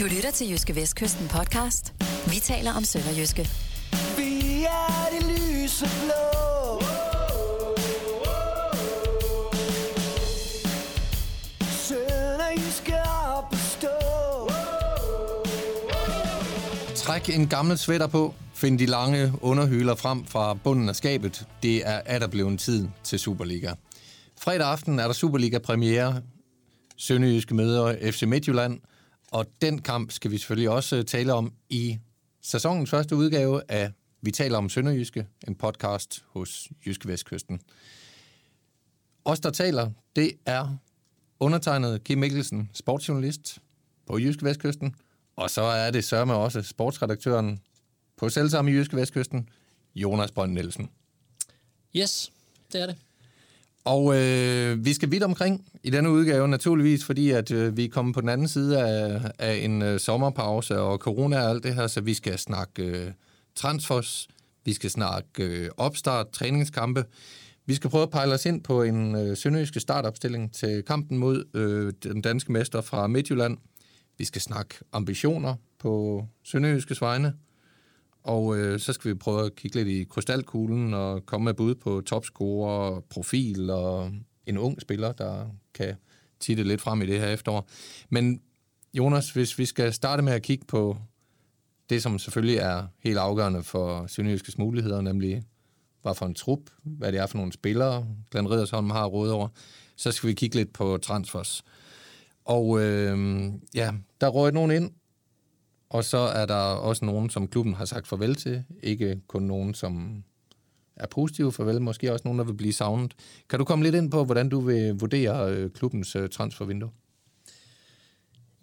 Du lytter til Jyske Vestkysten podcast. Vi taler om Sønderjyske. Vi er det lyse blå. Sønderjyske op at stå. Træk en gammel sweater på. Find de lange underhyler frem fra bunden af skabet. Det er at der blevet tid til Superliga. Fredag aften er der Superliga-premiere. Sønderjyske møder FC Midtjylland. Og den kamp skal vi selvfølgelig også øh, tale om i sæsonens første udgave af Vi taler om Sønderjyske, en podcast hos Jyske Vestkysten. Os, der taler, det er undertegnet Kim Mikkelsen, sportsjournalist på Jyske Vestkysten, og så er det sørme også sportsredaktøren på selvsamme Jyske Vestkysten, Jonas Brønd Nielsen. Yes, det er det. Og øh, vi skal vidt omkring i denne udgave, naturligvis, fordi at øh, vi er kommet på den anden side af, af en øh, sommerpause og corona og alt det her, så vi skal snakke øh, transfers, vi skal snakke øh, opstart, træningskampe. Vi skal prøve at pejle os ind på en øh, sønderjyske startopstilling til kampen mod øh, den danske mester fra Midtjylland. Vi skal snakke ambitioner på sønderjyskes vegne. Og øh, så skal vi prøve at kigge lidt i krystalkuglen og komme med bud på topscorer, profil og en ung spiller, der kan titte lidt frem i det her efterår. Men Jonas, hvis vi skal starte med at kigge på det, som selvfølgelig er helt afgørende for Sønderjyskes muligheder, nemlig hvad for en trup, hvad det er for nogle spillere, Glenn Riddersholm har råd over, så skal vi kigge lidt på transfers. Og øh, ja, der røg nogen ind, og så er der også nogen, som klubben har sagt farvel til. Ikke kun nogen, som er positive farvel, måske også nogen, der vil blive savnet. Kan du komme lidt ind på, hvordan du vil vurdere øh, klubbens øh, transfervindue?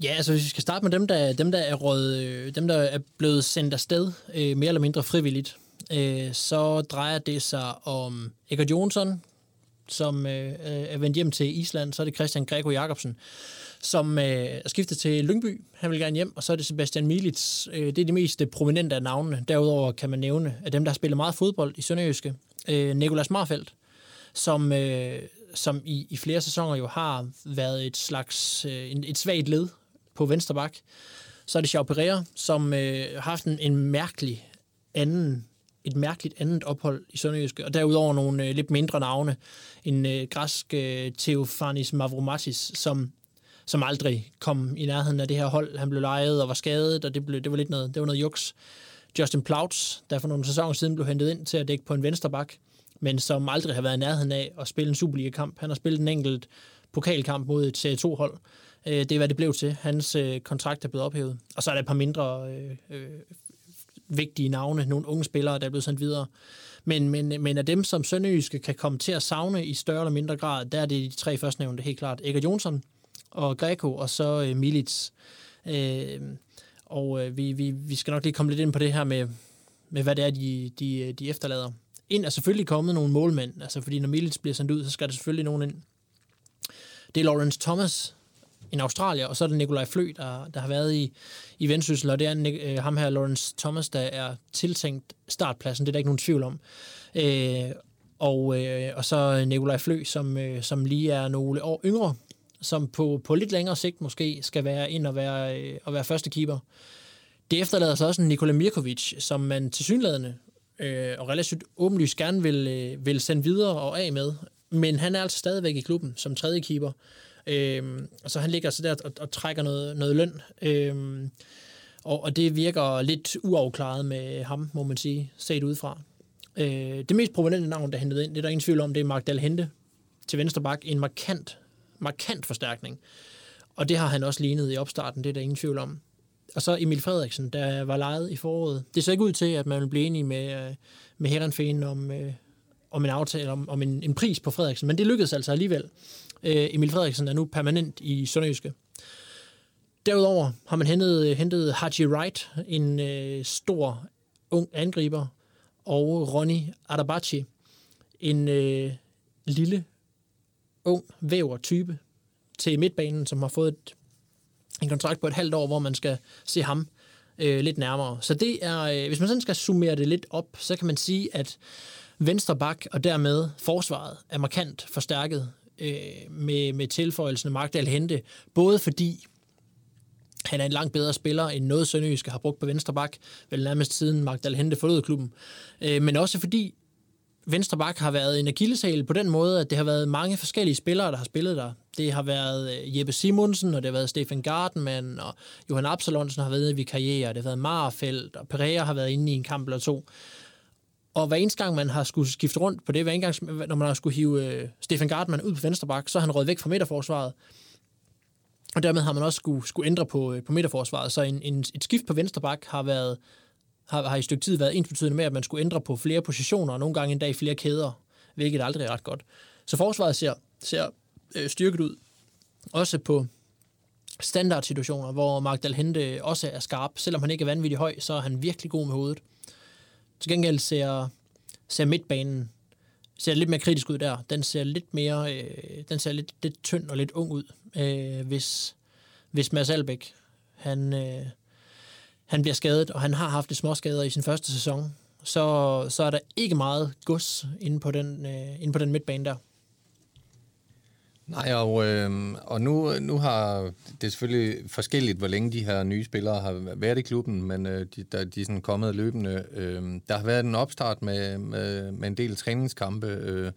Ja, altså hvis vi skal starte med dem, der, dem, der er råd, øh, dem, der er blevet sendt afsted, øh, mere eller mindre frivilligt, øh, så drejer det sig om Egger Jonsson, som øh, er vendt hjem til Island. Så er det Christian Gregor Jacobsen, som øh, er skiftet til Lyngby. Han vil gerne hjem. Og så er det Sebastian Milits. Øh, det er de mest prominente af navnene. Derudover kan man nævne, at dem, der har spillet meget fodbold i Sønderjyske, øh, Nikolas Marfeldt, som, øh, som i, i flere sæsoner jo har været et slags øh, et svagt led på venstre bak. Så er det Xiao Pereira, som øh, har haft en, en mærkelig anden et mærkeligt andet ophold i Sønderjyske, og derudover nogle øh, lidt mindre navne. En øh, græsk øh, Theofanis Mavromatis, som, som aldrig kom i nærheden af det her hold. Han blev lejet og var skadet, og det, blev, det var lidt noget, det var noget juks. Justin Plauts, der for nogle sæsoner siden blev hentet ind til at dække på en venstre bak, men som aldrig har været i nærheden af at spille en Superliga-kamp. Han har spillet en enkelt pokalkamp mod et Serie 2-hold. Øh, det er, hvad det blev til. Hans øh, kontrakt er blevet ophævet. Og så er der et par mindre øh, øh, vigtige navne, nogle unge spillere, der er blevet sendt videre. Men, men, men af dem, som Sønderjyske kan komme til at savne i større eller mindre grad, der er det de tre førstnævnte helt klart. Egger Jonsson og Greco, og så øh, Milits. Øh, og øh, vi, vi, vi skal nok lige komme lidt ind på det her med, med hvad det er, de, de, de efterlader. Ind er selvfølgelig kommet nogle målmænd, altså fordi når Milits bliver sendt ud, så skal der selvfølgelig nogen ind. Det er Lawrence Thomas, en australier, og så er det Nikolaj Flø, der, der har været i, i Vendsyssel, og det er øh, ham her, Lawrence Thomas, der er tiltænkt startpladsen, det er der ikke nogen tvivl om. Øh, og, øh, og så Nikolaj Flø, som, øh, som lige er nogle år yngre, som på, på lidt længere sigt måske skal være ind og være, øh, og være første keeper. Det efterlader sig også en Nikola Mirkovic, som man til synlædende øh, og relativt åbenlyst gerne vil, øh, vil sende videre og af med. Men han er altså stadigvæk i klubben som tredje keeper. Øhm, og så han ligger så der og, og trækker noget, noget løn. Øhm, og, og det virker lidt uafklaret med ham, må man sige, set udefra. Øh, det mest prominente navn, der er hentet ind, det er der ingen tvivl om, det er Mark Dalhente til venstre bak. En markant, markant forstærkning. Og det har han også lignet i opstarten, det er der ingen tvivl om. Og så Emil Frederiksen, der var lejet i foråret. Det ser ikke ud til, at man vil blive enige med, øh, med Herrenfeen om, øh, om en aftale, om, om en, en pris på Frederiksen, men det lykkedes altså alligevel. Øh, Emil Frederiksen er nu permanent i Sønderjyske. Derudover har man hentet, hentet Haji Wright, en øh, stor ung angriber, og Ronny Adabachi, en øh, lille, ung væver-type til midtbanen, som har fået et, en kontrakt på et halvt år, hvor man skal se ham øh, lidt nærmere. Så det er, øh, hvis man sådan skal summere det lidt op, så kan man sige, at venstre bak og dermed forsvaret er markant forstærket øh, med, med tilføjelsen af Magdal Hente, både fordi Han er en langt bedre spiller, end noget Sønderjyske har brugt på venstre bak, vel nærmest siden Magdal Hente forlod klubben. Øh, men også fordi venstre bak har været en akillesal på den måde, at det har været mange forskellige spillere, der har spillet der. Det har været øh, Jeppe Simonsen, og det har været Stefan Gardenman, og Johan Absalonsen har været i karriere, det har været Marfeldt, og Pereira har været inde i en kamp eller to. Og hver eneste gang, man har skulle skifte rundt på det, hver eneste gang, når man har skulle hive øh, Stefan Gartmann ud på venstre bak, så har han røget væk fra midterforsvaret. Og dermed har man også skulle, skulle ændre på, øh, på midterforsvaret. Så en, en, et skift på venstre bak har, været, har, har i et stykke tid været ensbetydende med, at man skulle ændre på flere positioner, og nogle gange endda i flere kæder, hvilket aldrig er ret godt. Så forsvaret ser, ser øh, styrket ud. Også på standardsituationer, hvor Magdal Hente også er skarp. Selvom han ikke er vanvittigt høj, så er han virkelig god med hovedet. Til gengæld ser, ser midtbanen ser lidt mere kritisk ud der. Den ser lidt mere, øh, den ser lidt, lidt tynd og lidt ung ud. Øh, hvis, hvis Mads Albeck, han, øh, han bliver skadet, og han har haft et småskader i sin første sæson, så, så er der ikke meget gods inde på den, øh, inde på den midtbane der. Nej, og, øh, og nu, nu har det er selvfølgelig forskelligt, hvor længe de her nye spillere har været i klubben, men øh, de, der, de er sådan kommet løbende. Øh, der har været en opstart med, med, med en del træningskampe. Øh,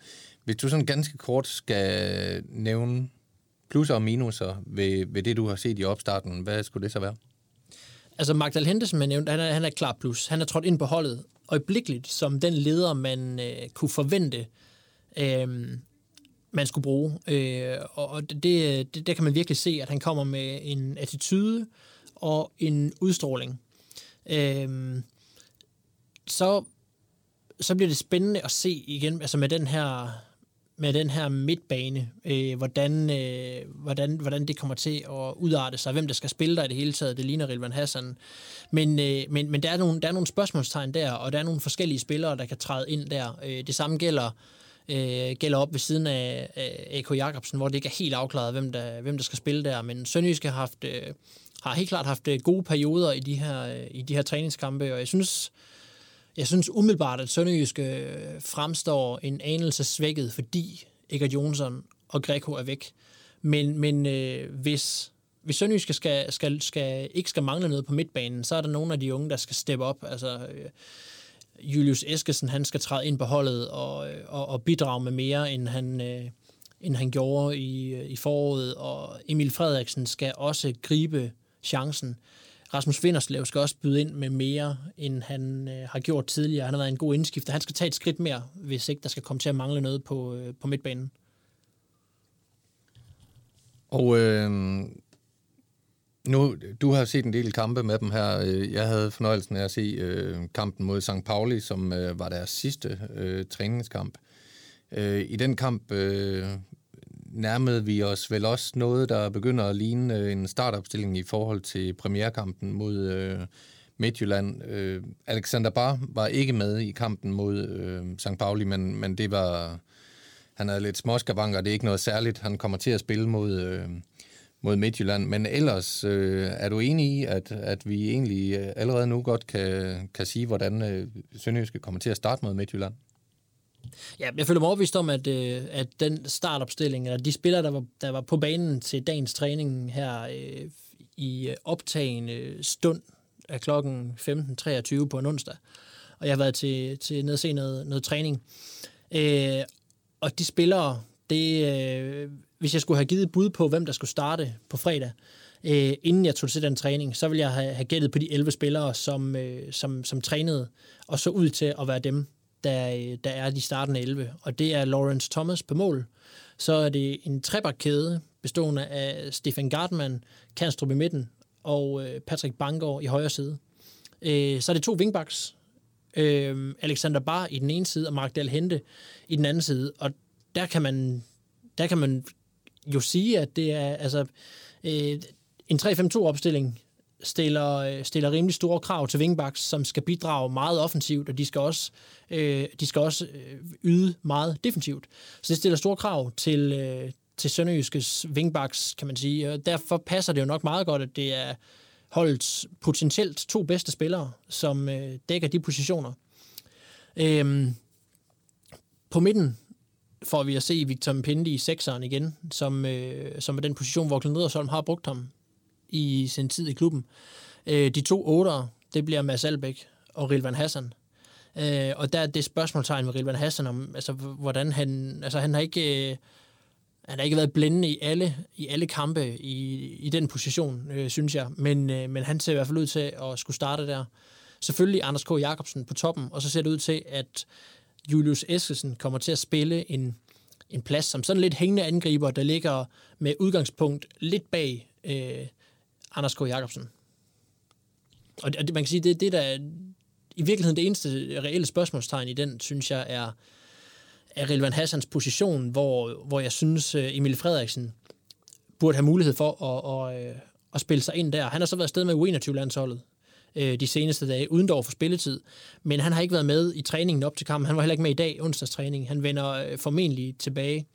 hvis du sådan ganske kort skal nævne plusser og minuser ved, ved det, du har set i opstarten, hvad skulle det så være? Altså Magdal Hente, som jeg nævnte, han er, han er klar plus. Han er trådt ind på holdet øjeblikkeligt som den leder, man øh, kunne forvente. Øh, man skulle bruge. Øh, og det, det, der kan man virkelig se, at han kommer med en attitude og en udstråling. Øh, så, så bliver det spændende at se igen, altså med den her med den her midtbane, øh, hvordan, øh, hvordan, hvordan det kommer til at udarte sig, hvem der skal spille der i det hele taget. Det ligner Rilvan Hassan. Men, øh, men, men der, er nogle, der er nogle spørgsmålstegn der, og der er nogle forskellige spillere, der kan træde ind der. Øh, det samme gælder øh, gælder op ved siden af, øh, A.K. Jacobsen, hvor det ikke er helt afklaret, hvem der, hvem der skal spille der. Men Sønderjysk har, haft, øh, har helt klart haft øh, gode perioder i de her, øh, i de her træningskampe, og jeg synes, jeg synes umiddelbart, at Sønderjyske øh, fremstår en anelse svækket, fordi Egert Jonsson og Greco er væk. Men, men øh, hvis, hvis Sønderjyske skal, skal, skal, ikke skal mangle noget på midtbanen, så er der nogle af de unge, der skal steppe op. Altså, øh, Julius Eskesen han skal træde ind på holdet og, øh, og, og bidrage med mere, end han, øh, end han gjorde i, øh, i foråret. Og Emil Frederiksen skal også gribe chancen. Rasmus Vinderslev skal også byde ind med mere, end han øh, har gjort tidligere. Han har været en god indskifter. Han skal tage et skridt mere, hvis ikke der skal komme til at mangle noget på, øh, på midtbanen. Og øh, nu, du har set en del kampe med dem her. Øh, jeg havde fornøjelsen af at se øh, kampen mod St. Pauli, som øh, var deres sidste øh, træningskamp. Øh, I den kamp øh, nærmede vi os vel også noget, der begynder at ligne øh, en startopstilling i forhold til premierkampen mod øh, Midtjylland. Øh, Alexander Bar var ikke med i kampen mod øh, St. Pauli, men, men det var... Han havde lidt småskavanker, det er ikke noget særligt. Han kommer til at spille mod... Øh, mod Midtjylland. Men ellers, øh, er du enig i, at, at vi egentlig øh, allerede nu godt kan, kan sige, hvordan øh, Sønderjyske kommer til at starte mod Midtjylland? Ja, jeg føler mig overbevist om, at, øh, at den startopstilling, eller de spillere, der var, der var på banen til dagens træning her øh, i øh, optagende stund af klokken 15.23 på en onsdag, og jeg har været til, til ned at se noget, noget træning. Øh, og de spillere, det, øh, hvis jeg skulle have givet bud på, hvem der skulle starte på fredag, øh, inden jeg tog til den træning, så ville jeg have, have gættet på de 11 spillere, som, øh, som, som trænede, og så ud til at være dem, der, øh, der er de startende 11. Og det er Lawrence Thomas på mål. Så er det en trebakkæde bestående af Stefan Gardman, Kanstrup i midten og øh, Patrick Bangor i højre side. Øh, så er det to wingbacks, øh, Alexander Bar i den ene side, og Mark Dahl Hente i den anden side. Og der kan man, der kan man jo sige, at det er altså øh, en 3-5-2-opstilling stiller, stiller rimelig store krav til wingbacks, som skal bidrage meget offensivt, og de skal også, øh, de skal også øh, yde meget defensivt. Så det stiller store krav til, øh, til Sønderjyskes wingbacks, kan man sige. Og derfor passer det jo nok meget godt, at det er holdets potentielt to bedste spillere, som øh, dækker de positioner. Øh, på midten får vi at se Victor Mpindi i sekseren igen, som, øh, som er den position, hvor Glenn Riddersholm har brugt ham i sin tid i klubben. Øh, de to otter, det bliver Mads Albæk og Rilvan Hassan. Øh, og der er det spørgsmålstegn med Rilvan Hassan om, altså, hvordan han, altså han har ikke, øh, han har ikke været blændende i alle, i alle kampe i, i den position, øh, synes jeg. Men, øh, men han ser i hvert fald ud til at skulle starte der. Selvfølgelig Anders K. Jacobsen på toppen, og så ser det ud til, at Julius Eskesen kommer til at spille en, en plads som sådan lidt hængende angriber, der ligger med udgangspunkt lidt bag øh, Anders K. Jacobsen. Og det, man kan sige, det, det der i virkeligheden det eneste reelle spørgsmålstegn i den, synes jeg, er, er Relvan Hassans position, hvor, hvor jeg synes, øh, Emil Frederiksen burde have mulighed for at, at, at, at spille sig ind der. Han har så været afsted med U21-landsholdet øh, de seneste dage, uden dog for spilletid. Men han har ikke været med i træningen op til kampen. Han var heller ikke med i dag, onsdags træning. Han vender øh, formentlig tilbage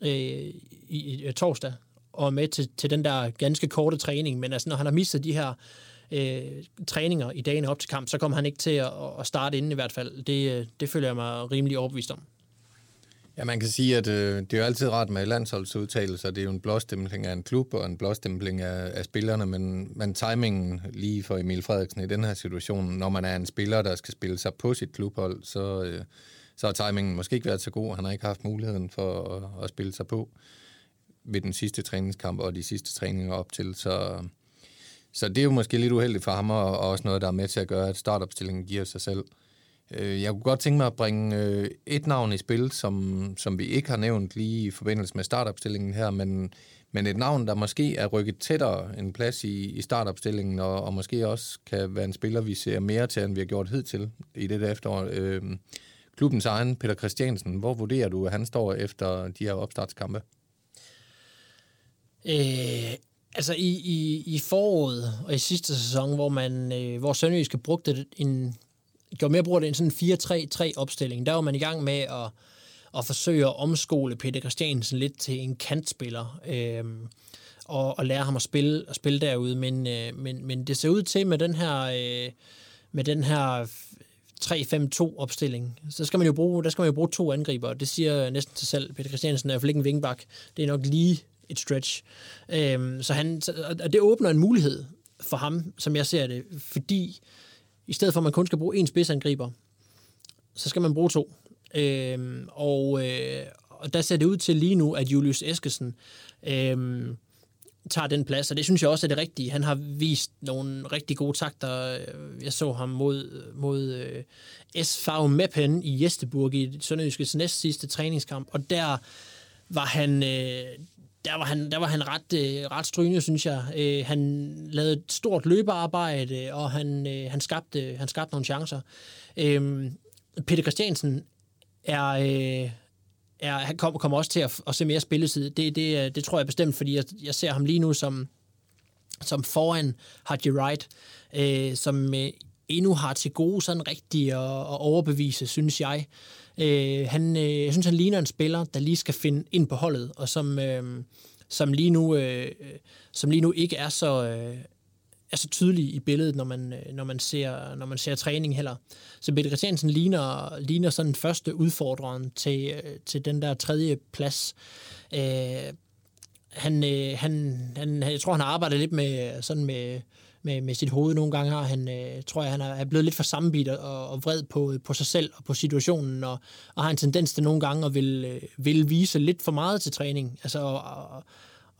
øh, i, i øh, torsdag og er med til, til den der ganske korte træning. Men altså, når han har mistet de her øh, træninger i dagene op til kamp, så kommer han ikke til at, at starte inden i hvert fald. Det, øh, det føler jeg mig rimelig overbevist om. Ja, man kan sige, at øh, det er jo altid rart med landsholdsudtalelser. Det er jo en blåstempling af en klub og en blåstempling af, af spillerne, men, men timingen lige for Emil Frederiksen i den her situation, når man er en spiller, der skal spille sig på sit klubhold, så, øh, så har timingen måske ikke været så god. Han har ikke haft muligheden for at, at spille sig på ved den sidste træningskamp og de sidste træninger op til, så, så det er jo måske lidt uheldigt for ham, og også noget, der er med til at gøre, at startopstillingen giver sig selv. Øh, jeg kunne godt tænke mig at bringe øh, et navn i spil, som, som vi ikke har nævnt lige i forbindelse med startopstillingen her, men, men et navn, der måske er rykket tættere en plads i, i startopstillingen, og, og måske også kan være en spiller, vi ser mere til, end vi har gjort hidtil i det efterår. Øh, klubbens egen Peter Christiansen, hvor vurderer du, at han står efter de her opstartskampe? Øh, altså i, i, i foråret og i sidste sæson, hvor man øh, hvor Sønderjyske brugte en gjorde mere brug af den en sådan 4-3-3 opstilling. Der var man i gang med at, at forsøge at omskole Peter Christiansen lidt til en kantspiller. Øh, og, og lære ham at spille, at spille derude. Men, øh, men, men det ser ud til med den her, øh, med den her 3-5-2 opstilling, så skal man jo bruge, der skal man jo bruge to angriber. Det siger næsten sig selv. Peter Christiansen er i hvert fald ikke en vingbak. Det er nok lige et stretch. Øhm, så han, og det åbner en mulighed for ham, som jeg ser det, fordi i stedet for at man kun skal bruge én spidsangriber, så skal man bruge to. Øhm, og, øh, og der ser det ud til lige nu, at Julius Eskesen øhm, tager den plads, og det synes jeg også er det rigtige. Han har vist nogle rigtig gode takter. Jeg så ham mod, mod øh, SV Meppen i Jesteburg i Sønderjyskets næst sidste træningskamp, og der var han, øh, der var han, der var han ret, øh, ret strygende, synes jeg. Øh, han lavede et stort løbearbejde, og han, øh, han, skabte, han skabte nogle chancer. Øh, Peter Christiansen er... Øh, er, han kommer, kommer også til at, at se mere spilletid. Det, det, øh, det tror jeg bestemt, fordi jeg, jeg ser ham lige nu som, som foran Haji Wright, øh, som øh, endnu har til gode sådan rigtigt at, at overbevise, synes jeg. Øh, han, øh, jeg synes, han ligner en spiller, der lige skal finde ind på holdet, og som, øh, som, lige, nu, øh, som lige nu ikke er så, øh, er så tydelig i billedet, når man, øh, når man, ser, når man ser træning heller. Så Peter Christiansen ligner, ligner sådan den første udfordreren til, øh, til den der tredje plads. Øh, han, øh, han, han, jeg tror, han har arbejdet lidt med, sådan med, med, med sit hoved. Nogle gange har han, øh, tror jeg, han er blevet lidt for sammenbidt og, og vred på, øh, på sig selv og på situationen, og, og har en tendens til nogle gange at vil, øh, vil vise lidt for meget til træning. Altså at, at,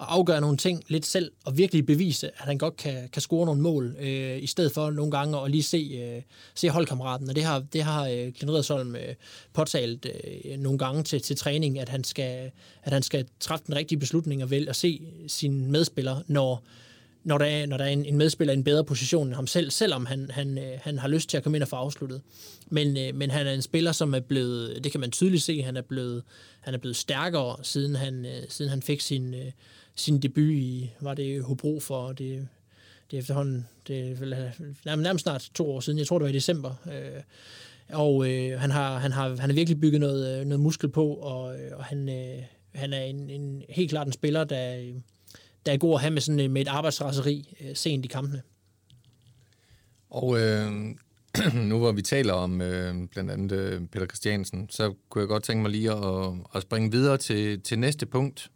afgøre nogle ting lidt selv, og virkelig bevise, at han godt kan, kan score nogle mål, øh, i stedet for nogle gange at lige se, øh, se holdkammeraten. Og det har, det har øh, Clint Redersholm øh, påtalt øh, nogle gange til, til træning, at han, skal, at han skal træffe den rigtige beslutning og vælge at se sine medspillere, når når der er, når der er en, en medspiller i en bedre position end ham selv, selvom han, han, øh, han har lyst til at komme ind og få afsluttet. Men, øh, men han er en spiller, som er blevet, det kan man tydeligt se, han er blevet, han er blevet stærkere, siden han, øh, siden han fik sin, sin debut i, var det Hobro for, det, det er efterhånden, det er vel, nærmest, snart to år siden, jeg tror det var i december, og øh, han, har, han, har, han har virkelig bygget noget, noget muskel på, og, og han, øh, han er en, en, helt klart en spiller, der, der er god at have med, sådan, øh, med et arbejdsraseri øh, sent i kampene. Og øh, nu hvor vi taler om øh, blandt andet øh, Peter Christiansen, så kunne jeg godt tænke mig lige at, at springe videre til, til næste punkt.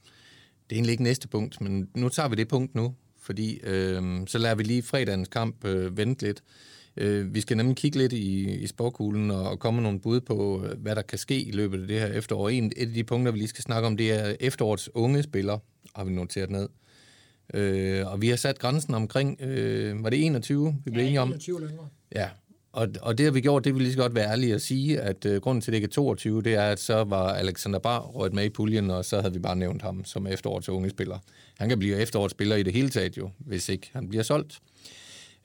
Det er egentlig ikke næste punkt, men nu tager vi det punkt nu, fordi øh, så lader vi lige fredagens kamp øh, vente lidt. Øh, vi skal nemlig kigge lidt i, i sporkuglen og, og komme med nogle bud på, øh, hvad der kan ske i løbet af det her efterår. En, et af de punkter, vi lige skal snakke om, det er efterårets unge spillere, har vi noteret ned. Øh, og vi har sat grænsen omkring, øh, var det 21, vi blev Ja, enige om? 21 længere. Ja, og, og det har vi gjort, det vil lige så godt være ærlige at sige, at øh, grunden til, at det ikke er 22, det er, at så var Alexander Bar rødt med i puljen, og så havde vi bare nævnt ham som efterårets unge spiller. Han kan blive efterårets spiller i det hele taget jo, hvis ikke han bliver solgt.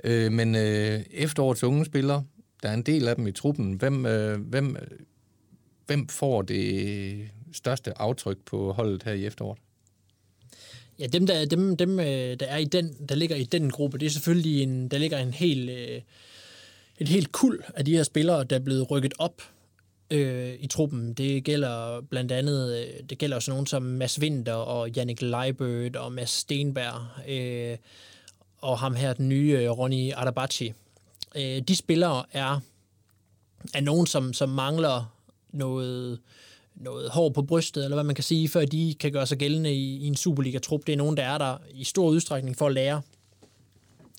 Øh, men øh, efterårets unge spillere, der er en del af dem i truppen. Hvem, øh, hvem, øh, hvem får det største aftryk på holdet her i efteråret? Ja, dem, der, dem, dem øh, der, er i den, der ligger i den gruppe, det er selvfølgelig en, der ligger en hel, øh, et helt kul af de her spillere, der er blevet rykket op øh, i truppen. Det gælder blandt andet, øh, det gælder også nogen som Mads Winter og Jannik Leibert og Mads Stenberg øh, og ham her, den nye øh, Ronny Adabachi. Øh, de spillere er, er nogen, som, som mangler noget, noget hår på brystet, eller hvad man kan sige, før de kan gøre sig gældende i, i en Superliga-trup. Det er nogen, der er der i stor udstrækning for at lære.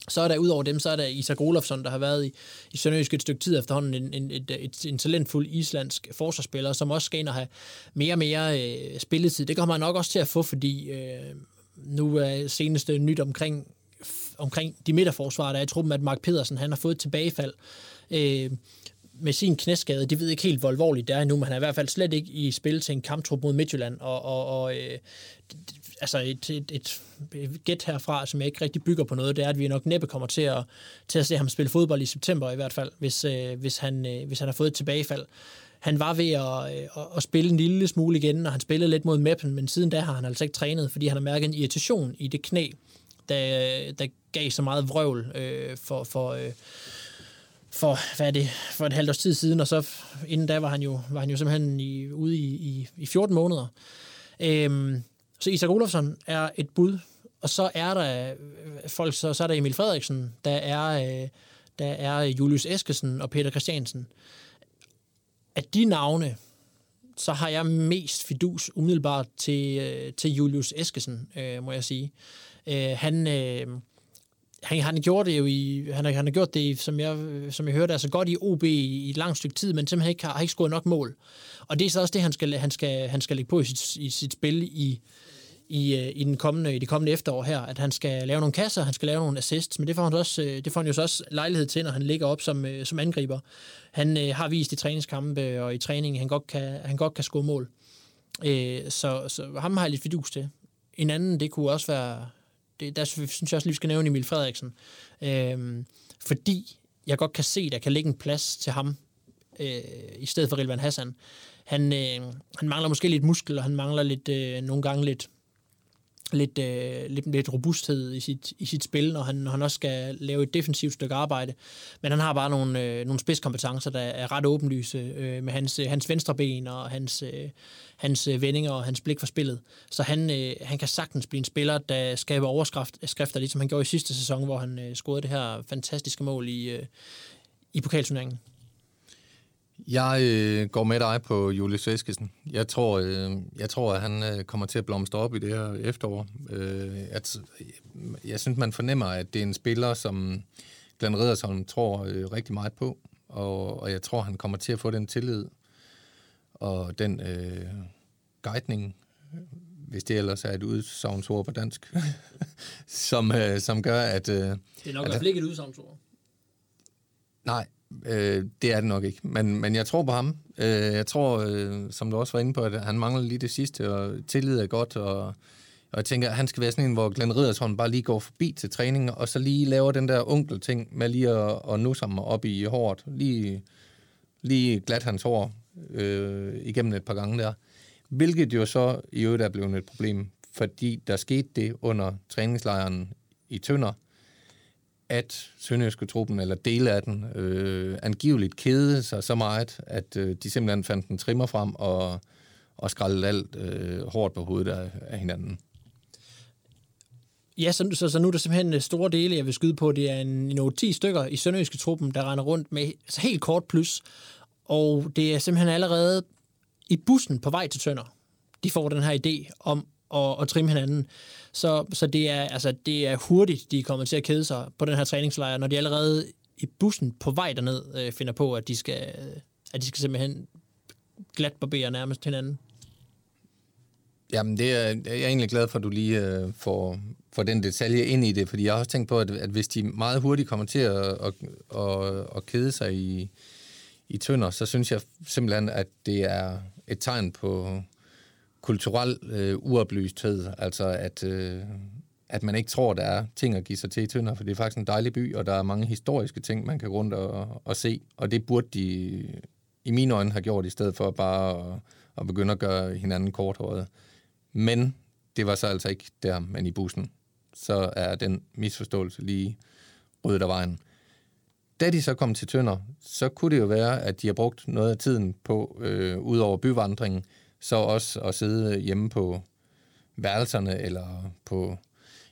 Så er der ud over dem, så er der Isak Olofsson, der har været i, i Sønderjysk et stykke tid efterhånden, en, en, et, et, en talentfuld islandsk forsvarsspiller, som også skal ind og have mere og mere øh, spilletid. Det kommer han nok også til at få, fordi øh, nu er seneste nyt omkring, omkring de midterforsvarer, der er i truppen, at Mark Pedersen han har fået et tilbagefald. Øh, med sin knæskade. De ved ikke helt, hvor alvorligt det er endnu, men han er i hvert fald slet ikke i spil til en kamptrup mod Midtjylland. Og, og, og øh, altså et, et, et, et gæt herfra, som jeg ikke rigtig bygger på noget, det er, at vi nok næppe kommer til at, til at se ham spille fodbold i september i hvert fald, hvis, øh, hvis, han, øh, hvis han har fået et tilbagefald. Han var ved at, øh, at spille en lille smule igen, og han spillede lidt mod Meppen, men siden da har han altså ikke trænet, fordi han har mærket en irritation i det knæ, der, der gav så meget vrøvl øh, for, for, øh, for, hvad er det, for et halvt års tid siden, og så inden da var han jo, var han jo simpelthen i, ude i, i, i 14 måneder. Øhm, så Isak Olofsson er et bud, og så er der øh, folk, så, så er der Emil Frederiksen, der er, øh, der er Julius Eskesen og Peter Christiansen. Af de navne, så har jeg mest fidus umiddelbart til, øh, til Julius Eskesen, øh, må jeg sige. Øh, han, øh, han, han har gjort det jo i, han har, han har gjort det, som jeg, som jeg hørte, altså godt i OB i, i et langt stykke tid, men simpelthen ikke har, har ikke scoret nok mål. Og det er så også det, han skal, han skal, han skal lægge på i sit, i sit spil i, i, øh, i, den kommende, i det kommende efterår her, at han skal lave nogle kasser, han skal lave nogle assists, men det får han, også, øh, det får han jo så også lejlighed til, når han ligger op som, øh, som angriber. Han øh, har vist i træningskampe og i træning, han godt kan, han godt kan score mål. Øh, så, så ham har jeg lidt fidus til. En anden, det kunne også være, det, der synes jeg også lige, vi skal nævne Emil Frederiksen. Øh, fordi jeg godt kan se, der kan ligge en plads til ham, øh, i stedet for Rilvan Hassan. Han, øh, han mangler måske lidt muskel, og han mangler lidt, øh, nogle gange lidt, lidt, øh, lidt, lidt robusthed i sit, i sit spil, når han, når han også skal lave et defensivt stykke arbejde. Men han har bare nogle, øh, nogle spidskompetencer, der er ret åbenlyse øh, med hans, øh, hans venstre ben og hans, øh, hans øh, vendinger og hans blik for spillet. Så han, øh, han kan sagtens blive en spiller, der skaber overskrifter, ligesom han gjorde i sidste sæson, hvor han øh, scorede det her fantastiske mål i, øh, i pokalturneringen. Jeg øh, går med dig på Julius Eskesen. Jeg tror, øh, jeg tror, at han øh, kommer til at blomstre op i det her efterår. Øh, jeg, jeg synes, man fornemmer, at det er en spiller, som Glenn Riddersholm tror øh, rigtig meget på, og, og jeg tror, han kommer til at få den tillid og den øh, guidning, hvis det ellers er et udsagnsord på dansk, som, øh, som gør, at... Øh, det er nok i hvert fald ikke et udsagnsord. Nej, øh, det er det nok ikke. Men, men jeg tror på ham. Øh, jeg tror, øh, som du også var inde på, at han mangler lige det sidste, og tillid er godt, og, og jeg tænker, at han skal være sådan en, hvor Glenn Riddersholm bare lige går forbi til træning, og så lige laver den der onkel-ting med lige at, at nusse ham op i håret. Lige, lige glat hans hår øh, igennem et par gange der. Hvilket jo så i øvrigt er blevet et problem, fordi der skete det under træningslejren i Tønder, at Sønderjyske truppen, eller dele af den, øh, angiveligt kede sig så meget, at øh, de simpelthen fandt en trimmer frem og, og skrællede alt øh, hårdt på hovedet af, af hinanden. Ja, så, så, så nu er der simpelthen øh, store dele, jeg vil skyde på. Det er en, en 10 stykker i Sønderjyske truppen, der render rundt med altså helt kort plus. Og det er simpelthen allerede i bussen på vej til Tønder, de får den her idé om og, og trimme hinanden. Så, så det, er, altså, det er hurtigt, de kommer til at kede sig på den her træningslejr, når de allerede i bussen på vej derned øh, finder på, at de skal, at de skal simpelthen glat barbere nærmest hinanden. Jamen, det er, jeg er egentlig glad for, at du lige øh, får, får den detalje ind i det, fordi jeg har også tænkt på, at, at hvis de meget hurtigt kommer til at, at, at, at kede sig i, i tønder, så synes jeg simpelthen, at det er et tegn på kulturel øh, uoplysthed, altså at, øh, at man ikke tror, der er ting at give sig til i Tønder, for det er faktisk en dejlig by, og der er mange historiske ting, man kan gå rundt og, og se, og det burde de i mine øjne have gjort, i stedet for bare at, at begynde at gøre hinanden korthåret. Men det var så altså ikke der, men i bussen. Så er den misforståelse lige ryddet af vejen. Da de så kom til Tønder, så kunne det jo være, at de har brugt noget af tiden på, øh, ud over byvandringen, så også at sidde øh, hjemme på værelserne, eller på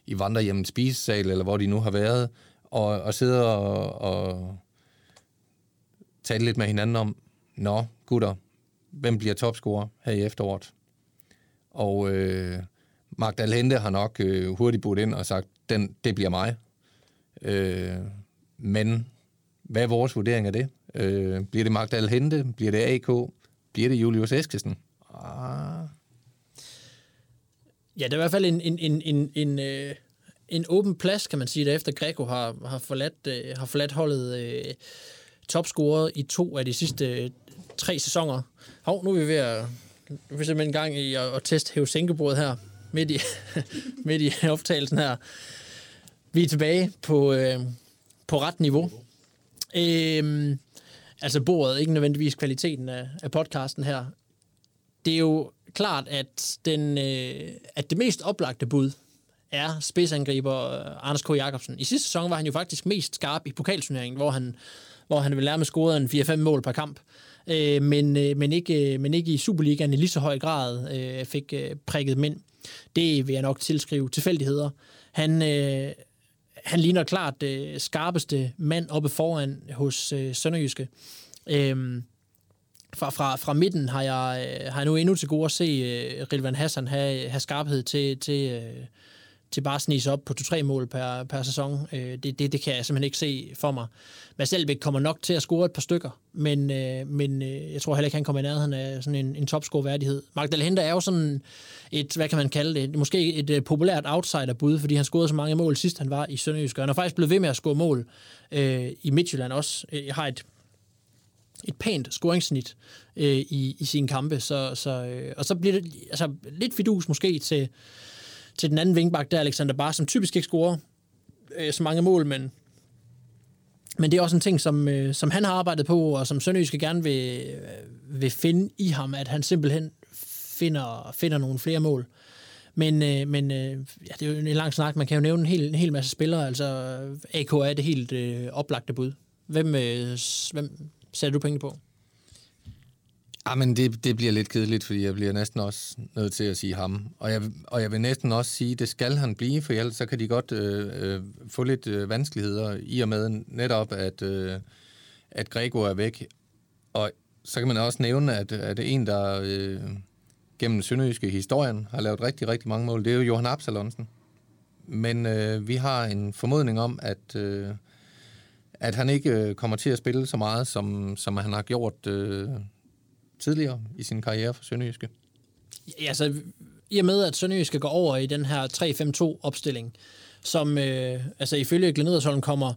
i vandrehjemmens spisesal, eller hvor de nu har været, og, og sidde og, og tale lidt med hinanden om, nå, gutter, hvem bliver topscorer her i efteråret? Og øh, Mark Hente har nok øh, hurtigt budt ind og sagt, den, det bliver mig. Øh, men hvad er vores vurdering af det? Øh, bliver det Mark Hente? Bliver det AK? Bliver det Julius Eskesen? Ah. Ja, det er i hvert fald en, en, en, en, en, øh, en åben plads, kan man sige, der efter Greco har, har, forladt, øh, har forladt holdet øh, topscorer i to af de sidste øh, tre sæsoner. Hov, nu er vi ved at, nu er vi simpelthen i gang i at, at teste hævesænkebordet her, midt i, midt i optagelsen her. Vi er tilbage på, øh, på ret niveau. Øh, altså bordet, ikke nødvendigvis kvaliteten af, af podcasten her. Det er jo klart, at, den, øh, at det mest oplagte bud er spidsangriber øh, Anders K. Jacobsen. I sidste sæson var han jo faktisk mest skarp i pokalturneringen, hvor han, hvor han vil med scorede en 4-5 mål per kamp. Øh, men, øh, men, ikke, øh, men ikke i Superligaen i lige så høj grad øh, fik øh, prikket mænd. Det vil jeg nok tilskrive tilfældigheder. Han, øh, han ligner klart det øh, skarpeste mand oppe foran hos øh, Sønderjyske. Øh, fra, fra, fra midten har jeg, øh, har jeg nu endnu til gode at se øh, Rilvan Hassan have, have skarphed til, til, øh, til bare at snige op på 2-3 mål per, per sæson. Øh, det, det, det kan jeg simpelthen ikke se for mig. Selbeck kommer nok til at score et par stykker, men, øh, men øh, jeg tror heller ikke, han kommer i nærheden af sådan en, en topscore-værdighed. Magdal Henter er jo sådan et, hvad kan man kalde det, måske et uh, populært outsider-bud, fordi han scorede så mange mål sidst, han var i Sønderjysk. Han har faktisk blevet ved med at score mål øh, i Midtjylland også. Øh, jeg har et et pænt scoringssnit øh, i, i sine kampe, så, så, øh, og så bliver det altså, lidt fidus måske til, til den anden vingbak, der Alexander Bar, som typisk ikke scorer øh, så mange mål, men, men det er også en ting, som, øh, som han har arbejdet på, og som Sønderjyske gerne vil, øh, vil finde i ham, at han simpelthen finder, finder nogle flere mål. Men, øh, men øh, ja, det er jo en lang snak. Man kan jo nævne en hel, en hel masse spillere. Altså, AK er det helt øh, oplagte bud. Hvem, øh, hvem sætter du penge på? Jamen, ah, men det, det bliver lidt kedeligt, fordi jeg bliver næsten også nødt til at sige ham. Og jeg, og jeg vil næsten også sige, det skal han blive, for ellers så kan de godt øh, øh, få lidt øh, vanskeligheder i og med netop, at, øh, at Gregor er væk. Og så kan man også nævne, at, at det er en, der øh, gennem sønderjyske historien har lavet rigtig, rigtig mange mål. Det er jo Johan Absalonsen. Men øh, vi har en formodning om, at, øh, at han ikke øh, kommer til at spille så meget, som, som han har gjort... Øh, tidligere i sin karriere for Sønderjyske? Ja, altså, i og med, at Sønderjyske går over i den her 3-5-2-opstilling, som øh, altså ifølge Glenn kommer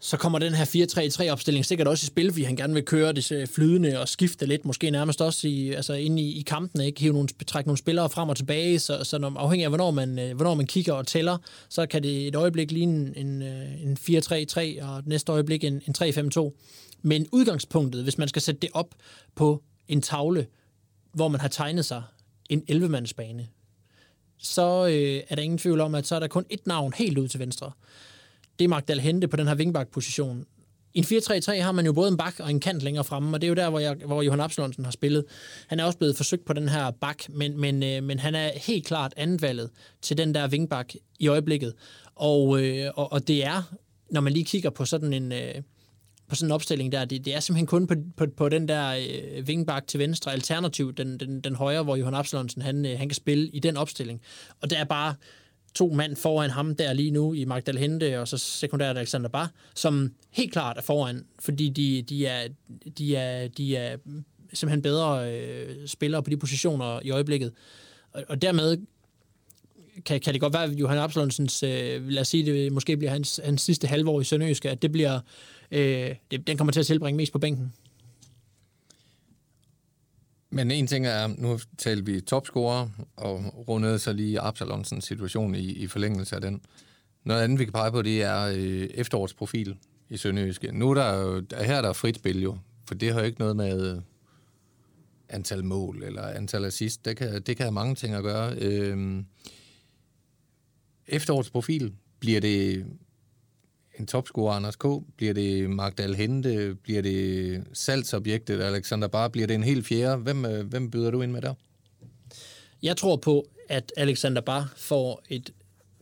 så kommer den her 4-3-3-opstilling sikkert også i spil, fordi han gerne vil køre det øh, flydende og skifte lidt, måske nærmest også i, altså ind i, i kampen, ikke hive nogle, trække nogle spillere frem og tilbage, så, så når, afhængig af, hvornår man, øh, hvornår man kigger og tæller, så kan det et øjeblik ligne en, en øh, 4-3-3, og næste øjeblik en, en 3-5-2. Men udgangspunktet, hvis man skal sætte det op på en tavle, hvor man har tegnet sig en 11-mandsbane, så øh, er der ingen tvivl om, at så er der kun et navn helt ud til venstre. Det er Magdal Hente på den her vingbak-position. I en 4-3-3 har man jo både en bak og en kant længere fremme, og det er jo der, hvor, jeg, hvor Johan Absalonsen har spillet. Han er også blevet forsøgt på den her bak, men, men, øh, men han er helt klart anvalget til den der vingbak i øjeblikket. Og, øh, og, og det er, når man lige kigger på sådan en... Øh, på sådan en opstilling der. Det, det er simpelthen kun på, på, på den der øh, vingbak til venstre, alternativ, den, den, den højre, hvor Johan Absalonsen, han, øh, han kan spille i den opstilling. Og der er bare to mand foran ham der lige nu i Magdal Hente, og så sekundært Alexander Bar, som helt klart er foran, fordi de, de, er, de, er, de er simpelthen bedre øh, spillere på de positioner i øjeblikket. Og, og dermed kan, kan det godt være, at Johan Absalonsens, øh, lad os sige, det måske bliver hans, hans sidste halvår i Sønderjyske, at det bliver, øh, det, den kommer til at tilbringe mest på bænken. Men en ting er, nu talte vi topscorer, og rundede så lige Absalonsens situation i, i forlængelse af den. Noget andet, vi kan pege på, det er øh, efterårets profil i Sønderjyske. Nu er der jo, her er der frit spil jo, for det har jo ikke noget med øh, antal mål eller antal assist. Det kan, det kan have mange ting at gøre. Øh, efterårets profil, bliver det en topscorer, Anders K., bliver det Magdal Hente, bliver det salgsobjektet, Alexander Bar, bliver det en helt fjerde? Hvem, øh, hvem byder du ind med der? Jeg tror på, at Alexander Bar får et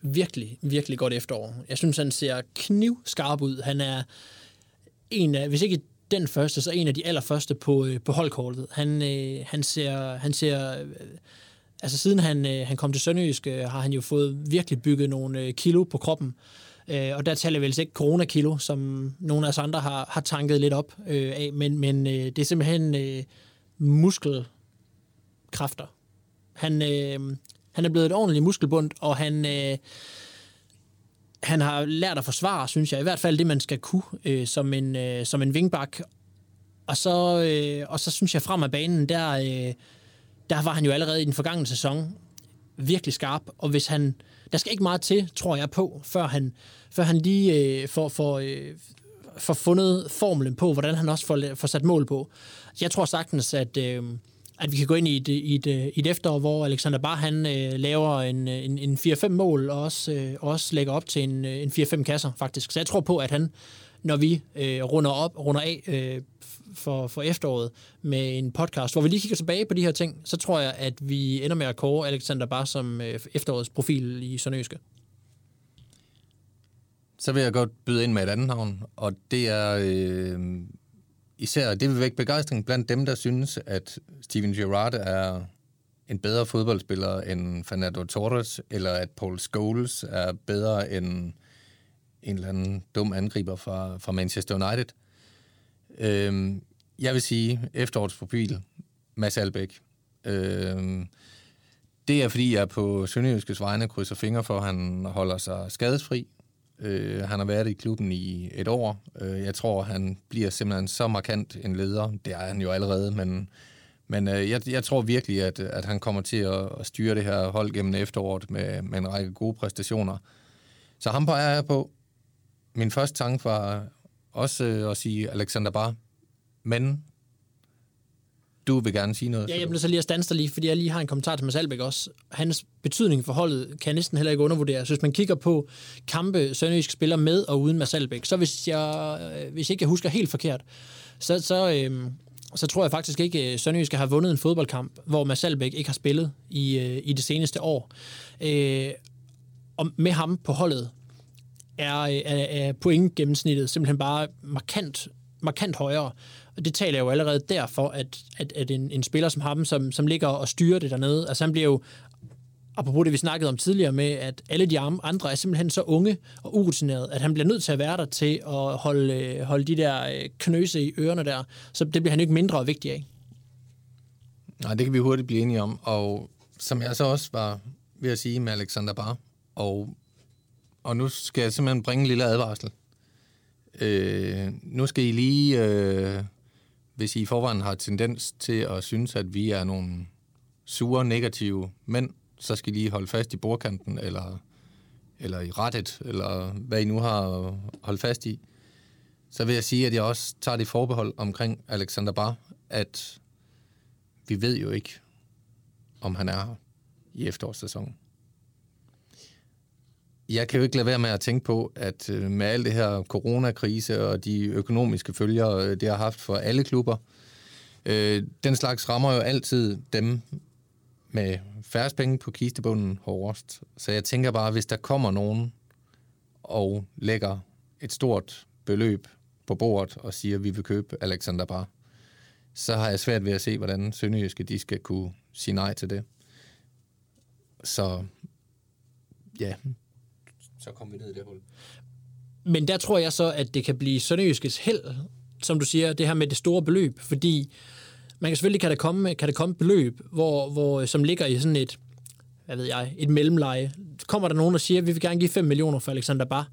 virkelig, virkelig godt efterår. Jeg synes, han ser knivskarp ud. Han er en af, hvis ikke den første, så en af de allerførste på, øh, på holdkortet. Han, øh, han ser, han ser øh, altså siden han, øh, han kom til Sønderjysk, øh, har han jo fået virkelig bygget nogle øh, kilo på kroppen. Øh, og der taler vi altså ikke coronakilo, som nogle af os andre har, har tanket lidt op øh, af, men, men øh, det er simpelthen øh, muskelkræfter. Han, øh, han er blevet et ordentligt muskelbund, og han, øh, han har lært at forsvare, synes jeg, i hvert fald det, man skal kunne øh, som, en, øh, som en vingbak. Og så, øh, og så synes jeg frem af banen, der, øh, der var han jo allerede i den forgangne sæson virkelig skarp, og hvis han, der skal ikke meget til, tror jeg på, før han, før han lige øh, får, får, øh, får fundet formlen på, hvordan han også får, får sat mål på. Jeg tror sagtens, at, øh, at vi kan gå ind i et, i et, øh, i et efterår, hvor Alexander Bar han øh, laver en, en, en 4-5 mål, og også, øh, også lægger op til en, øh, en 4-5 kasser, faktisk. Så jeg tror på, at han, når vi øh, runder, op, runder af øh, for, for efteråret med en podcast, hvor vi lige kigger tilbage på de her ting, så tror jeg, at vi ender med at kåre Alexander bare som øh, efterårets profil i Sønderjyske. Så vil jeg godt byde ind med et andet navn, og det er øh, især, det vil vække begejstring blandt dem, der synes, at Steven Gerrard er en bedre fodboldspiller end Fernando Torres, eller at Paul Scholes er bedre end en eller anden dum angriber fra, fra Manchester United. Øhm, jeg vil sige efterårets profil, Mads Albeck. Øhm, det er, fordi jeg på Sønderjyskes vegne krydser fingre for, at han holder sig skadesfri. Øh, han har været i klubben i et år. Øh, jeg tror, han bliver simpelthen så markant en leder. Det er han jo allerede, men, men øh, jeg, jeg tror virkelig, at, at han kommer til at, at styre det her hold gennem efteråret med, med en række gode præstationer. Så ham peger jeg på. Min første tanke var også øh, at sige Alexander Bar. Men du vil gerne sige noget. Ja, jeg bliver så lige at stanse lige, fordi jeg lige har en kommentar til Mads Albeck også. Hans betydning for holdet kan jeg næsten heller ikke undervurdere. Så hvis man kigger på kampe, Sønderjysk spiller med og uden Mads Albeck, så hvis jeg, øh, hvis ikke jeg husker helt forkert, så, så, øh, så tror jeg faktisk ikke, øh, at Sønderjysk har vundet en fodboldkamp, hvor Mads Albeck ikke har spillet i, øh, i det seneste år. Øh, og med ham på holdet, er, er, er point gennemsnittet simpelthen bare markant, markant højere. Og det taler jo allerede derfor, at, at, at en, en spiller som ham, som, som ligger og styrer det dernede, altså han bliver jo, apropos det vi snakkede om tidligere med, at alle de andre er simpelthen så unge og urutinerede, at han bliver nødt til at være der til at holde, øh, holde de der øh, knøse i ørerne der. Så det bliver han ikke mindre vigtig af. Nej, det kan vi hurtigt blive enige om. Og som jeg så også var ved at sige med Alexander Bar, og og nu skal jeg simpelthen bringe en lille advarsel. Øh, nu skal I lige, øh, hvis I i forvejen har tendens til at synes, at vi er nogle sure, negative mænd, så skal I lige holde fast i bordkanten, eller, eller i rettet, eller hvad I nu har holdt fast i. Så vil jeg sige, at jeg også tager det forbehold omkring Alexander Bar, at vi ved jo ikke, om han er her i efterårssæsonen jeg kan jo ikke lade være med at tænke på, at øh, med al det her coronakrise og de økonomiske følger, øh, det har haft for alle klubber, øh, den slags rammer jo altid dem med færrest penge på kistebunden hårdest. Så jeg tænker bare, hvis der kommer nogen og lægger et stort beløb på bordet og siger, at vi vil købe Alexander Bar, så har jeg svært ved at se, hvordan Sønderjyske de skal kunne sige nej til det. Så ja, så kommer vi ned i det hul. Men der tror jeg så, at det kan blive Sønderjyskets held, som du siger, det her med det store beløb, fordi man kan selvfølgelig kan der komme, kan der komme beløb, hvor, hvor, som ligger i sådan et, hvad ved jeg, et mellemleje. Kommer der nogen, der siger, at vi vil gerne give 5 millioner for Alexander Bar,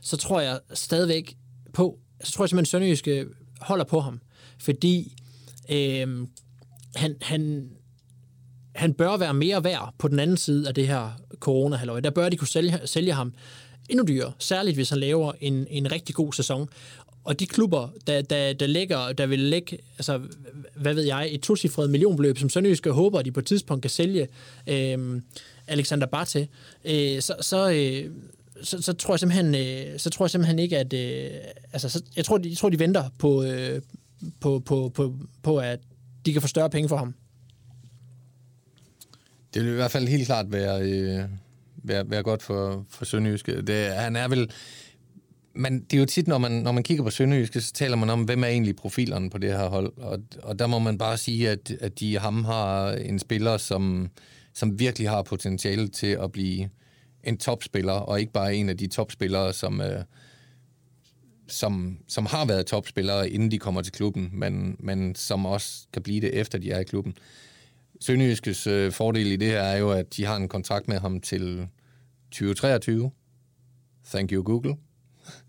så tror jeg stadigvæk på, så tror jeg simpelthen, at Sønderjyske holder på ham, fordi øh, han, han, han bør være mere værd på den anden side af det her corona -halløj. Der bør de kunne sælge, sælge ham endnu dyrere, særligt hvis han laver en, en rigtig god sæson. Og de klubber, der, der, der, lægger, der vil lægge, altså, hvad ved jeg, et tocifret millionbeløb, som Sønderjyske håber, at de på et tidspunkt kan sælge øh, Alexander Barté, øh, så, så, øh, så, så, tror jeg simpelthen, øh, så tror jeg simpelthen ikke, at... Øh, altså, så, jeg, tror, de, jeg tror, de venter på, øh, på, på, på, på, at de kan få større penge for ham. Det vil i hvert fald helt klart være, øh, være, være godt for, for Sønderjyske. Det, han er vel... Men det er jo tit, når man, når man kigger på Sønderjyske, så taler man om, hvem er egentlig profilerne på det her hold. Og, og der må man bare sige, at, at de ham har en spiller, som, som virkelig har potentiale til at blive en topspiller, og ikke bare en af de topspillere, som, øh, som, som har været topspillere, inden de kommer til klubben, men, men som også kan blive det, efter de er i klubben. Sønderjyskes øh, fordel i det her er jo, at de har en kontrakt med ham til 2023. Thank you, Google.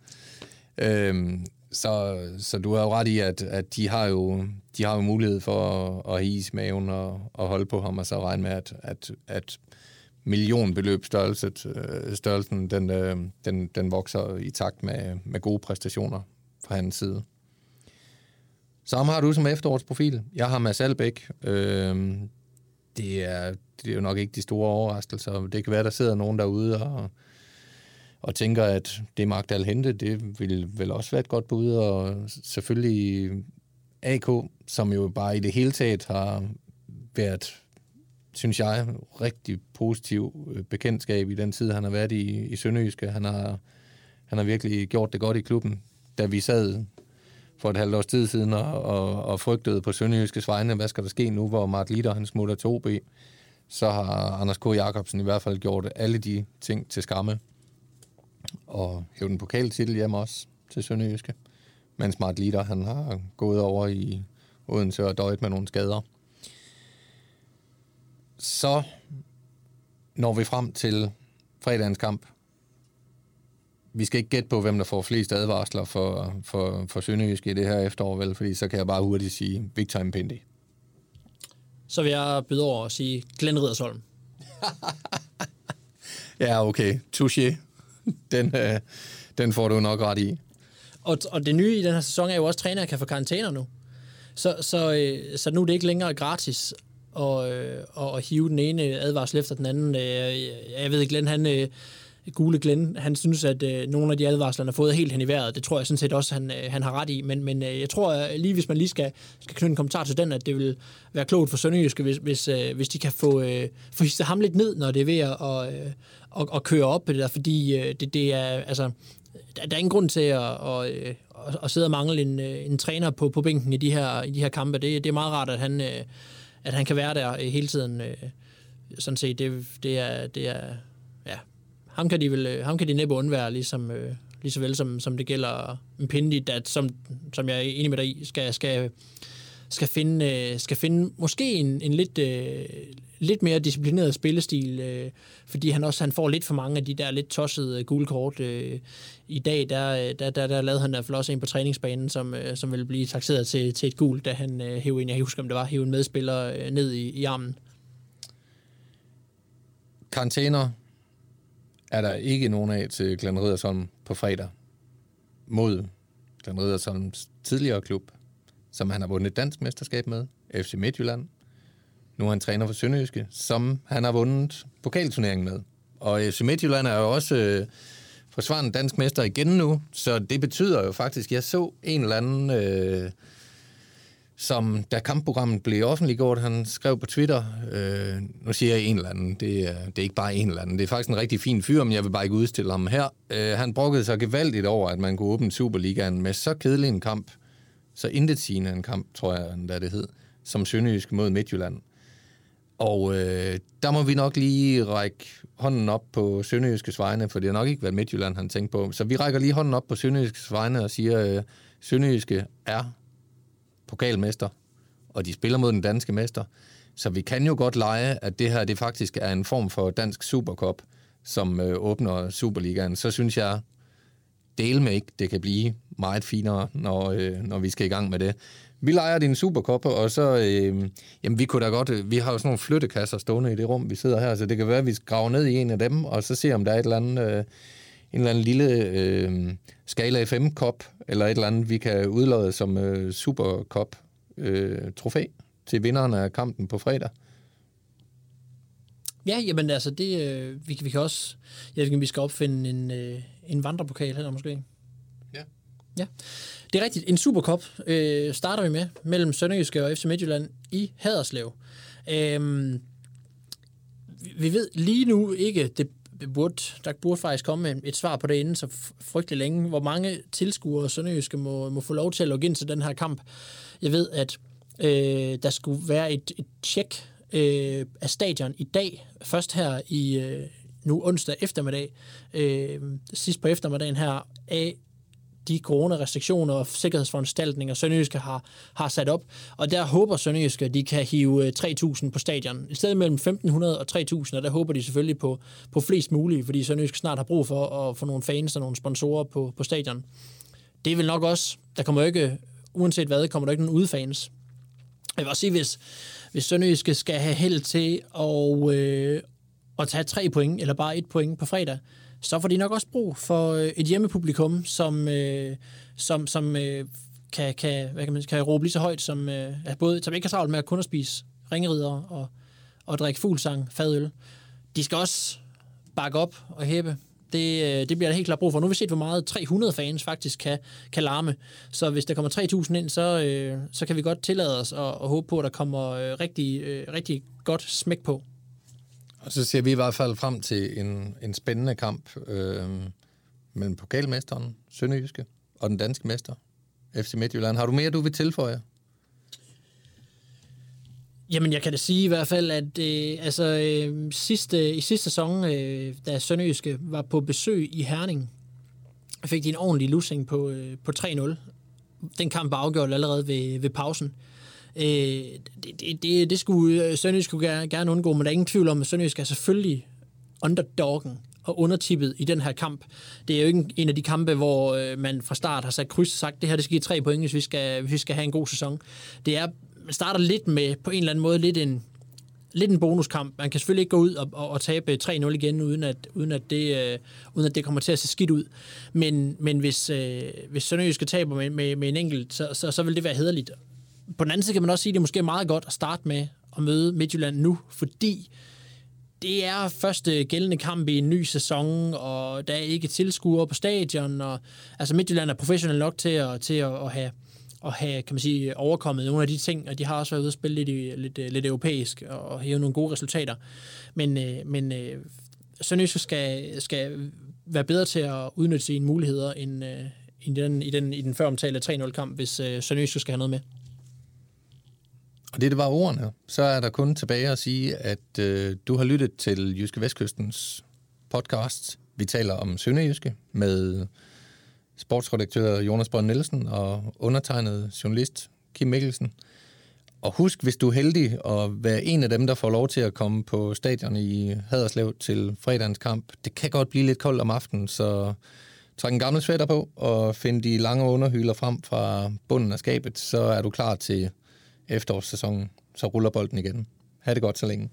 øhm, så, så du har jo ret i, at, at de, har jo, de har jo mulighed for at, at hise maven og, og holde på ham, og så regne med, at, at, at millionbeløb størrelse, øh, størrelsen, den, øh, den, den vokser i takt med, med gode præstationer fra hans side. Så har du som efterårsprofil. Jeg har Mads Albeck. Øh, det, er, det er jo nok ikke de store overraskelser. Det kan være, der sidder nogen derude og, og tænker, at det Magdal hente, det vil vel også være et godt bud. Og selvfølgelig AK, som jo bare i det hele taget har været synes jeg, rigtig positiv øh, bekendtskab i den tid, han har været i, i Sønderjyske. Han har, han har virkelig gjort det godt i klubben. Da vi sad for et halvt års tid siden og, og, og frygtede på Sønderjyskes vegne, hvad skal der ske nu, hvor Mark Litter, han smutter til OB, så har Anders K. Jacobsen i hvert fald gjort alle de ting til skamme. Og hævet en pokaltitel hjem også til Sønderjyske. Mens Mark Litter, han har gået over i Odense og døjet med nogle skader så når vi frem til fredagens kamp. Vi skal ikke gætte på, hvem der får flest advarsler for, for, for Sønderjysk i det her efterår, vel? fordi så kan jeg bare hurtigt sige Victor Mpendi. Så vil jeg byde over at sige Glenn Riddersholm. ja, okay. Touché. Den, øh, den får du nok ret i. Og, og det nye i den her sæson er jo også, at trænere kan få karantæner nu. Så, så, øh, så nu er det ikke længere gratis og, øh, og, og hive den ene advarsel efter den anden. Øh, jeg ved ikke, Glenn, han, øh, Gule Glenn, han synes, at øh, nogle af de advarsler, han har fået helt hen i vejret. Det tror jeg sådan set også, han, øh, han har ret i. Men, men øh, jeg tror at lige, hvis man lige skal, skal knytte en kommentar til den, at det vil være klogt for Sønderjyske, hvis, hvis, øh, hvis de kan få, øh, få hisset ham lidt ned, når det er ved at, og, øh, og, og køre op på det der, fordi øh, det, det er, altså, der, der er ingen grund til at, og, øh, at, at sidde og mangle en, øh, en træner på, på bænken i de her, i de her kampe. Det, det er meget rart, at han... Øh, at han kan være der hele tiden. Øh, sådan set, det, det, er, det er, ham kan de, vel, øh, ham kan de næppe undvære, ligesom, øh, lige så vel som, som det gælder en Pindi, at, som, som jeg er enig med dig i, skal, skal, skal, finde, øh, skal finde måske en, en lidt, øh, lidt mere disciplineret spillestil, fordi han også han får lidt for mange af de der lidt tossede gule kort. I dag, der, der, der, der lavede han i hvert fald også en på træningsbanen, som, som ville blive taxeret til, til et gul, da han hævde en, jeg husker om det var, hævde en medspiller ned i, i armen. Karantæner er der ikke nogen af til Glenn Riddersholm på fredag mod Glenn Riddersholms tidligere klub, som han har vundet dansk mesterskab med, FC Midtjylland. Nu er han træner for Sønderjyske, som han har vundet pokalturneringen med. Og FC Midtjylland er jo også øh, forsvarende dansk mester igen nu, så det betyder jo faktisk, jeg så en eller anden... Øh, som da kampprogrammet blev offentliggjort, han skrev på Twitter, øh, nu siger jeg en eller anden, det er, det er ikke bare en eller anden, det er faktisk en rigtig fin fyr, men jeg vil bare ikke udstille ham her. Øh, han brokkede sig gevaldigt over, at man kunne åbne Superligaen med så kedelig en kamp, så intetsigende en kamp, tror jeg, endda det hed, som Sønderjysk mod Midtjylland. Og øh, der må vi nok lige række hånden op på Sønderjyskes vegne, for det har nok ikke været Midtjylland, han tænkte på. Så vi rækker lige hånden op på Sønderjyskes vegne og siger, øh, Sønderjyske er pokalmester, og de spiller mod den danske mester. Så vi kan jo godt lege, at det her det faktisk er en form for dansk supercup, som øh, åbner Superligaen. Så synes jeg, del med ikke, det kan blive meget finere, når, øh, når vi skal i gang med det. Vi leger din superkop, og så, øh, jamen vi kunne da godt, øh, vi har jo sådan nogle flyttekasser stående i det rum, vi sidder her, så det kan være, at vi graver ned i en af dem, og så se, om der er et eller andet, øh, en eller anden lille øh, Skala FM-kop, eller et eller andet, vi kan udlade som øh, superkop øh, trofæ til vinderen af kampen på fredag. Ja, jamen altså, det, øh, vi, vi kan også, jeg ved vi skal opfinde en, øh, en vandrepokal her måske. Ja. Ja, det er rigtigt. En Supercup øh, starter vi med mellem Sønderjyske og FC Midtjylland i Haderslev. Øhm, vi ved lige nu ikke, det burde, der burde faktisk komme et svar på det inden så frygtelig længe, hvor mange tilskuere Sønderjyske må, må få lov til at logge ind til den her kamp. Jeg ved, at øh, der skulle være et, et tjek øh, af stadion i dag, først her i øh, nu onsdag eftermiddag, øh, sidst på eftermiddagen her, af de coronarestriktioner og sikkerhedsforanstaltninger, Sønderjyske har, har sat op. Og der håber Sønderjyske, at de kan hive øh, 3.000 på stadion. I stedet mellem 1.500 og 3.000, og der håber de selvfølgelig på, på flest mulige, fordi Sønderjyske snart har brug for at få nogle fans og nogle sponsorer på, på stadion. Det vil nok også, der kommer ikke, uanset hvad, kommer der ikke nogen udefans. Jeg vil også sige, hvis, hvis Sønderjyske skal have held til at, øh, at tage tre point, eller bare et point på fredag, så får de nok også brug for øh, et hjemmepublikum, som, øh, som, som øh, kan, kan, hvad kan, man, kan råbe lige så højt, som, øh, både, som ikke har travlt med at kun at spise ringerider og, og drikke fuglsang, fadøl. De skal også bakke op og hæppe. Det, øh, det bliver der helt klart brug for. Nu har vi set, hvor meget 300 fans faktisk kan, kan larme. Så hvis der kommer 3.000 ind, så, øh, så kan vi godt tillade os at, at håbe på, at der kommer øh, rigtig, øh, rigtig godt smæk på. Og så ser vi i hvert fald frem til en, en spændende kamp øh, mellem pokalmesteren, Sønderjyske, og den danske mester, FC Midtjylland. Har du mere, du vil tilføje? Jamen, jeg kan da sige i hvert fald, at øh, altså, øh, sidste, i sidste sæson, øh, da Sønderjyske var på besøg i Herning, fik de en ordentlig lussing på, øh, på 3-0. Den kamp var afgjort allerede ved, ved pausen. Øh, Øh, det, det, det skulle øh, Sønderjysk skulle gerne, undgå, men der er ingen tvivl om, at Sønderjysk er selvfølgelig underdoggen og undertippet i den her kamp. Det er jo ikke en af de kampe, hvor øh, man fra start har sat kryds og sagt, det her det skal give tre point, hvis vi skal, hvis vi skal have en god sæson. Det er, man starter lidt med, på en eller anden måde, lidt en, lidt en bonuskamp. Man kan selvfølgelig ikke gå ud og, og, og tabe 3-0 igen, uden at, uden, at det, øh, uden at det kommer til at se skidt ud. Men, men hvis, øh, hvis Sønderjyske taber med, med, med en enkelt, så, så, så vil det være hederligt på den anden side kan man også sige, at det er måske meget godt at starte med at møde Midtjylland nu, fordi det er første gældende kamp i en ny sæson, og der er ikke tilskuere på stadion, og altså Midtjylland er professionel nok til at, til at, at have at have, kan man sige, overkommet nogle af de ting, og de har også været ude at spille lidt, lidt, øh, lidt europæisk og hæve nogle gode resultater. Men, øh, men øh, Sønderjysk skal, skal være bedre til at udnytte sine muligheder end, end i den, i den, i den før omtalte 3-0-kamp, hvis Sønderjysk skal have noget med. Og det, det var ordene. Så er der kun tilbage at sige, at øh, du har lyttet til Jyske Vestkystens podcast. Vi taler om Sønderjyske med sportsredaktør Jonas Brønd Nielsen og undertegnet journalist Kim Mikkelsen. Og husk, hvis du er heldig at være en af dem, der får lov til at komme på stadion i Haderslev til fredagens kamp, det kan godt blive lidt koldt om aftenen, så træk en gammel sweater på og find de lange underhyler frem fra bunden af skabet, så er du klar til efterårssæsonen, så ruller bolden igen. Ha' det godt så længe.